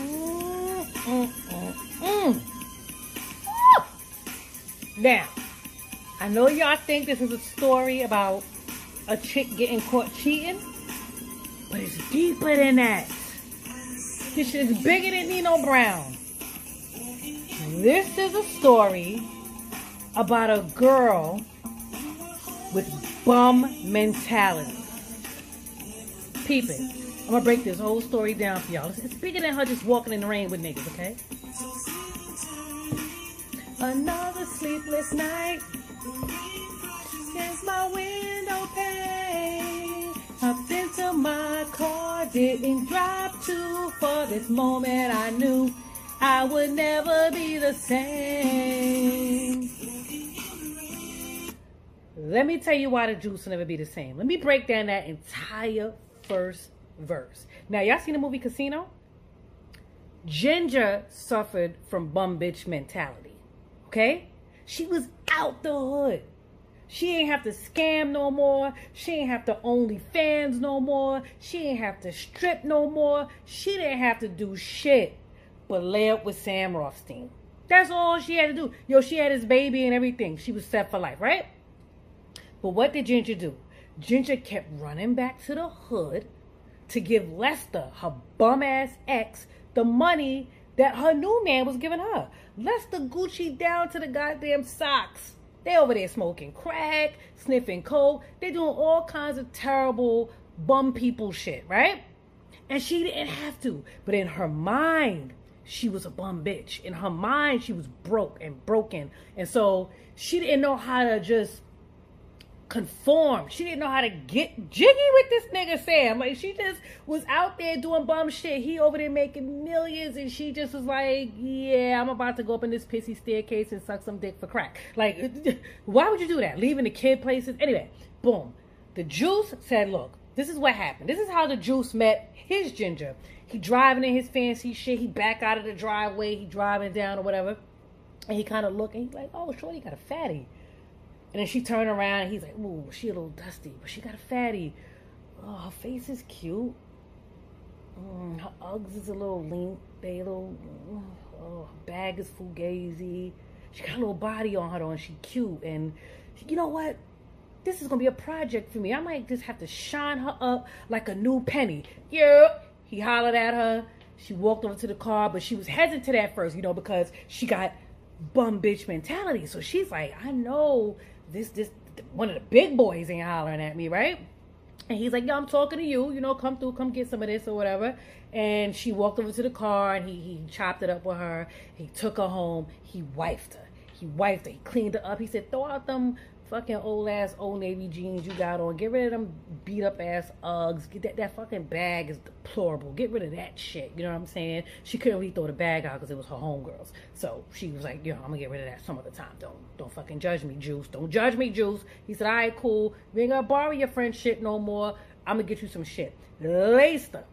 Mm, mm, mm, mm. Now, I know y'all think this is a story about a chick getting caught cheating, but it's deeper than that. This shit is bigger than Nino Brown. This is a story about a girl with bum mentality. Peep it. I'm gonna break this whole story down for y'all. It's bigger than her just walking in the rain with niggas, okay? Another sleepless night against my window pane. Up into my car, didn't drive too far. This moment I knew I would never be the same. Let me tell you why the juice will never be the same. Let me break down that entire first verse. Now, y'all seen the movie Casino? Ginger suffered from bum bitch mentality. Okay? She was out the hood. She ain't have to scam no more. She ain't have to only fans no more. She ain't have to strip no more. She didn't have to do shit but lay up with Sam Rothstein. That's all she had to do. Yo, she had his baby and everything. She was set for life, right? But what did Ginger do? Ginger kept running back to the hood to give Lester, her bum ass ex, the money that her new man was giving her. Lester Gucci down to the goddamn socks. They over there smoking crack, sniffing coke. They doing all kinds of terrible bum people shit, right? And she didn't have to. But in her mind, she was a bum bitch. In her mind, she was broke and broken. And so she didn't know how to just conform. She didn't know how to get jiggy with this nigga Sam. Like she just was out there doing bum shit. He over there making millions and she just was like, Yeah, I'm about to go up in this pissy staircase and suck some dick for crack. Like why would you do that? Leaving the kid places? Anyway, boom. The juice said, Look, this is what happened. This is how the juice met his ginger. He driving in his fancy shit. He back out of the driveway. He driving down or whatever. And he kind of look and he's like, oh, Shorty got a fatty. And then she turned around and he's like, ooh, she a little dusty, but she got a fatty. Oh, her face is cute. Mm, her Uggs is a little lean. They little, oh, her bag is fugazi. She got a little body on her though, and she cute. And you know what? This is gonna be a project for me. I might just have to shine her up like a new penny. Yeah. He hollered at her. She walked over to the car, but she was hesitant at first, you know, because she got bum bitch mentality. So she's like, I know this this one of the big boys ain't hollering at me, right? And he's like, Yo, I'm talking to you, you know, come through, come get some of this or whatever. And she walked over to the car and he he chopped it up with her. He took her home. He wifed her. He wifed her. He cleaned her up. He said, throw out them fucking old ass old navy jeans you got on. Get rid of them beat up ass Uggs. Get that that fucking bag is deplorable. Get rid of that shit. You know what I'm saying? She couldn't really throw the bag out because it was her homegirls. So she was like, yo, I'm gonna get rid of that some other time. Don't don't fucking judge me, Juice. Don't judge me, Juice. He said, all right, cool. We ain't gonna borrow your friend shit no more. I'm gonna get you some shit. Laced her.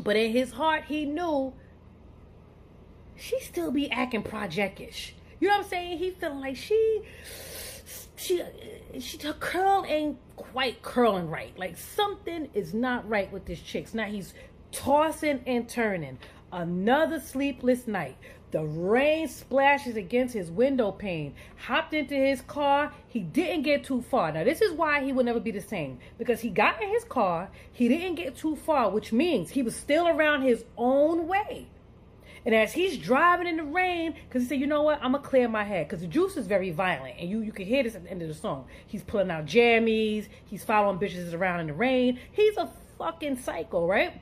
But in his heart, he knew she still be acting projectish. You know what I'm saying? He feeling like she she she her curl ain't quite curling right. Like something is not right with this chick. Now he's tossing and turning. Another sleepless night. The rain splashes against his window pane. Hopped into his car. He didn't get too far. Now, this is why he will never be the same. Because he got in his car. He didn't get too far, which means he was still around his own way. And as he's driving in the rain, because he said, you know what, I'm gonna clear my head. Because the juice is very violent. And you you can hear this at the end of the song. He's pulling out jammies, he's following bitches around in the rain. He's a fucking psycho, right?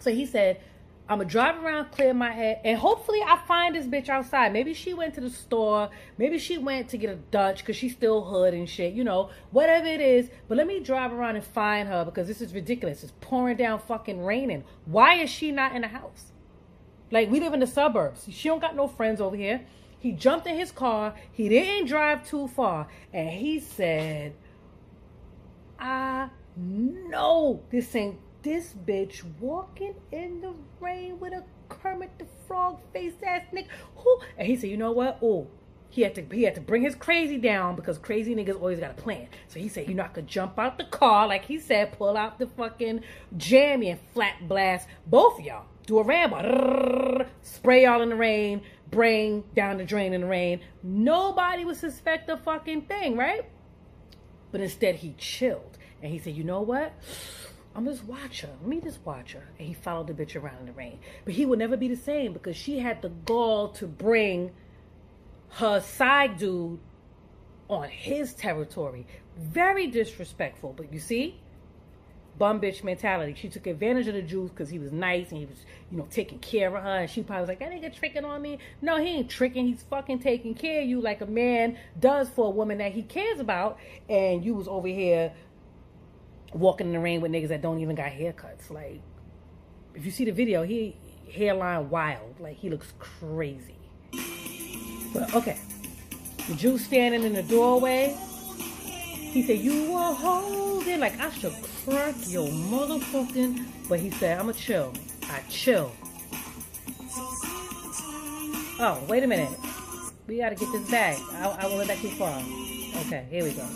So he said, I'm gonna drive around, clear my head, and hopefully I find this bitch outside. Maybe she went to the store, maybe she went to get a Dutch because she's still hood and shit, you know, whatever it is. But let me drive around and find her because this is ridiculous. It's pouring down, fucking raining. Why is she not in the house? Like we live in the suburbs. She don't got no friends over here. He jumped in his car. He didn't drive too far, and he said, "I know this ain't this bitch walking in the rain with a Kermit the Frog face ass nigga." Who? And he said, "You know what? Oh, He had to he had to bring his crazy down because crazy niggas always got a plan. So he said, you know, I could jump out the car, like he said, pull out the fucking jammy and flat blast both of y'all. Do a rambo, spray y'all in the rain, bring down the drain in the rain. Nobody would suspect a fucking thing, right? But instead he chilled and he said, you know what? I'm just watch her. Let me just watch her. And he followed the bitch around in the rain. But he would never be the same because she had the gall to bring her side dude on his territory. Very disrespectful. But you see, bum bitch mentality. She took advantage of the Juice because he was nice and he was, you know, taking care of her. And she probably was like, that nigga tricking on me. No, he ain't tricking. He's fucking taking care of you like a man does for a woman that he cares about. And you was over here walking in the rain with niggas that don't even got haircuts. Like, if you see the video, he hairline wild. Like, he looks crazy. Okay. The Juice standing in the doorway. He said, You were holding like I should crack your motherfucking but he said, I'ma chill. I chill. Oh, wait a minute. We gotta get this back. I, I won't let that too far. Okay, here we go.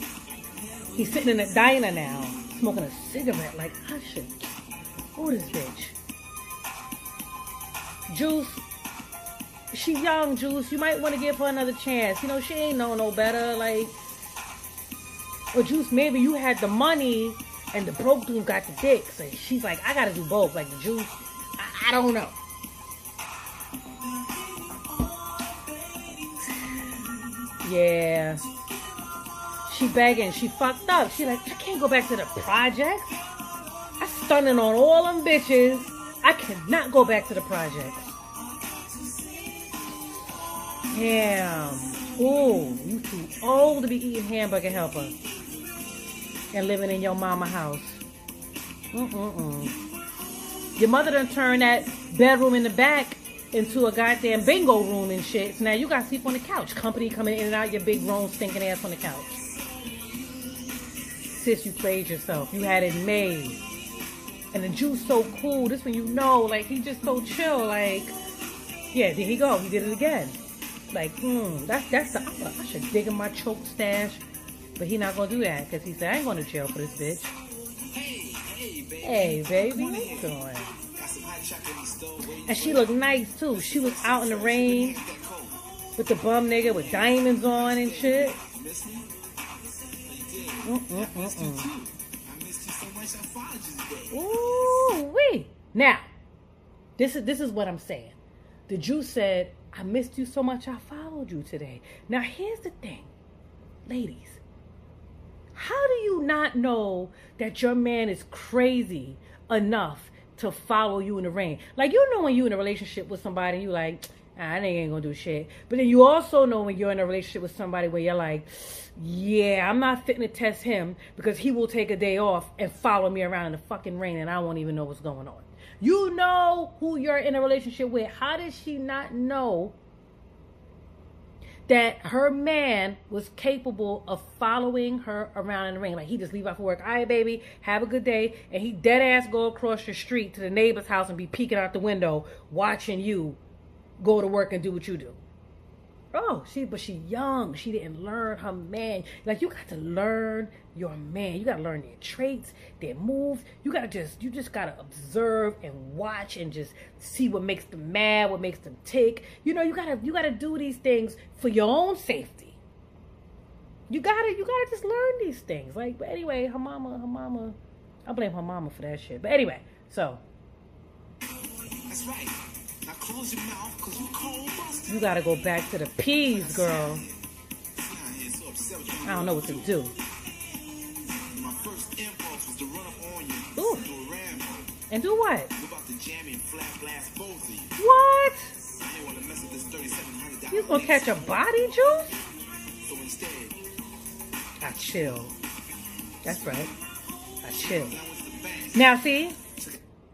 He's sitting in a diner now, smoking a cigarette like I should. Who this bitch? Juice, she young, Juice. You might want to give her another chance. You know, she ain't know no better. Like, or Juice, maybe you had the money and the broke dude got the dick. So she's like, I gotta do both. Like Juice, I, I don't know. Yeah. She begging. She fucked up. She like, I can't go back to the project. I stunning on all them bitches. I cannot go back to the projects. Damn. Ooh, you too old to be eating hamburger helper and living in your mama house. Mm-mm-mm. Your mother done turned that bedroom in the back into a goddamn bingo room and shit. So now you got to sleep on the couch. Company coming in and out your big grown stinking ass on the couch. Sis, you played yourself. You had it made. And the Juice so cool. This one you know, like he just so chill. Like, yeah, there he go. He did it again. Like, hmm, that's that's the I should dig in my choke stash. But he not gonna do that because he said I ain't going to jail for this bitch. Hey, baby, what you doing? And she looked nice too. She was out in the rain with the bum nigga with diamonds on and shit. Mm-mm-mm-mm. Ooh wee. Now, this is this is what I'm saying. The Juice said, I missed you so much I followed you today. Now here's the thing, ladies. How do you not know that your man is crazy enough to follow you in the rain? Like you know when you're in a relationship with somebody, you like, ah, I ain't gonna do shit. But then you also know when you're in a relationship with somebody where you're like, yeah, I'm not fitting to test him because he will take a day off and follow me around in the fucking rain and I won't even know what's going on. You know who you're in a relationship with. How does she not know that her man was capable of following her around in the ring. Like he just leave out for work. All right, baby, have a good day. And he dead ass go across the street to the neighbor's house and be peeking out the window, watching you go to work and do what you do. Oh, she but she young. She didn't learn her man. Like you got to learn your man. You gotta learn their traits, their moves. You gotta just you just gotta observe and watch and just see what makes them mad, what makes them tick. You know, you gotta you gotta do these things for your own safety. You gotta you gotta just learn these things. Like, but anyway, her mama, her mama, I blame her mama for that shit. But anyway, so That's right. You cold You gotta go back to the peas, girl. I don't know what to do. Ooh. And do what? What? You gonna catch a body juice? I chill. That's right. I chill. Now see,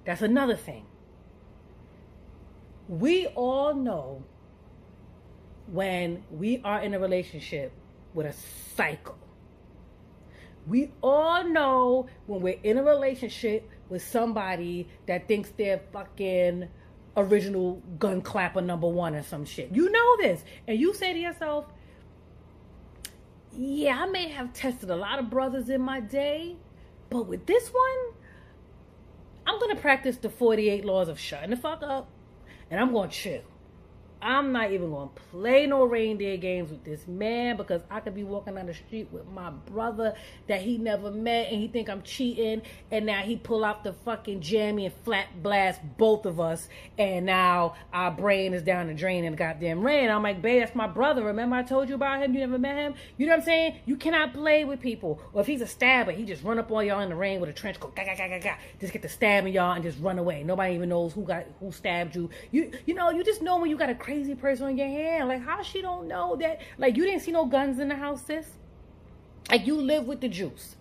that's another thing. We all know when we are in a relationship with a cycle we all know when we're in a relationship with somebody that thinks they're fucking original gun clapper number one or some shit. You know this. And you say to yourself, yeah, I may have tested a lot of brothers in my day, but with this one, I'm gonna practice the 48 laws of shutting the fuck up, and I'm gonna chill. I'm not even gonna play no reindeer games with this man because I could be walking down the street with my brother that he never met and he think I'm cheating and now he pull out the fucking jammy and flat blast both of us and now our brain is down the drain in the goddamn rain. I'm like, babe, that's my brother. Remember I told you about him? You never met him? You know what I'm saying? You cannot play with people. Or if he's a stabber, he just run up on y'all in the rain with a trench coat, gah, gah, gah, gah, gah. just get to stabbing y'all and just run away. Nobody even knows who got who stabbed you. You you know, you just know when you got a crazy crazy person on your hand. Like, how she don't know that? Like, you didn't see no guns in the house, sis? Like, you live with the juice.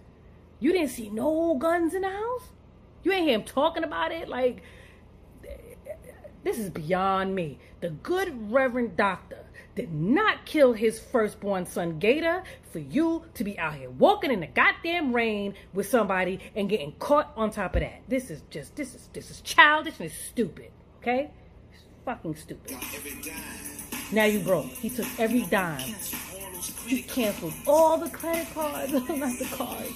You didn't see no guns in the house? You ain't hear him talking about it? Like, this is beyond me. The good Reverend Doctor did not kill his firstborn son Gator for you to be out here walking in the goddamn rain with somebody and getting caught on top of that. This is just this is this is childish and it's stupid. Okay? Fucking stupid. Now you broke. He took every dime. He canceled all the credit cards, not the cards.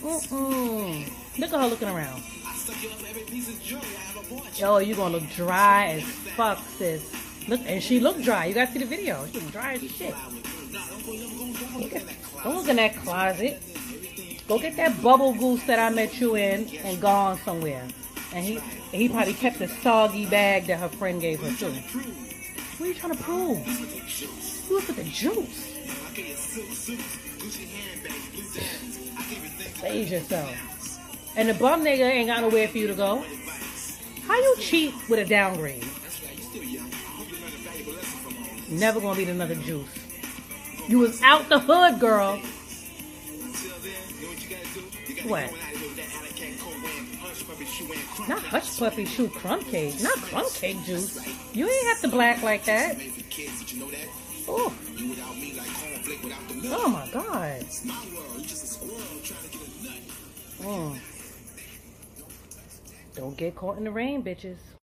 Mm-mm. Look at her looking around. Yo, you gonna look dry as fuck, sis. Look, and she looked dry. You gotta see the video. She was dry as shit. don't look in that closet. Go get that bubble goose that I met you in and gone somewhere. And he he probably kept the soggy bag that her friend gave her too. What are you trying to prove? You look at the juice. Save yourself. And the bum nigga ain't got nowhere for you to go. How you cheat with a downgrade? Never gonna be another juice. You was out the hood, girl. Not hush puppy shoe crumb cake. Not crumb cake juice. You ain't have to black like that. Oh. Oh my god. Mm. Don't get caught in the rain, bitches.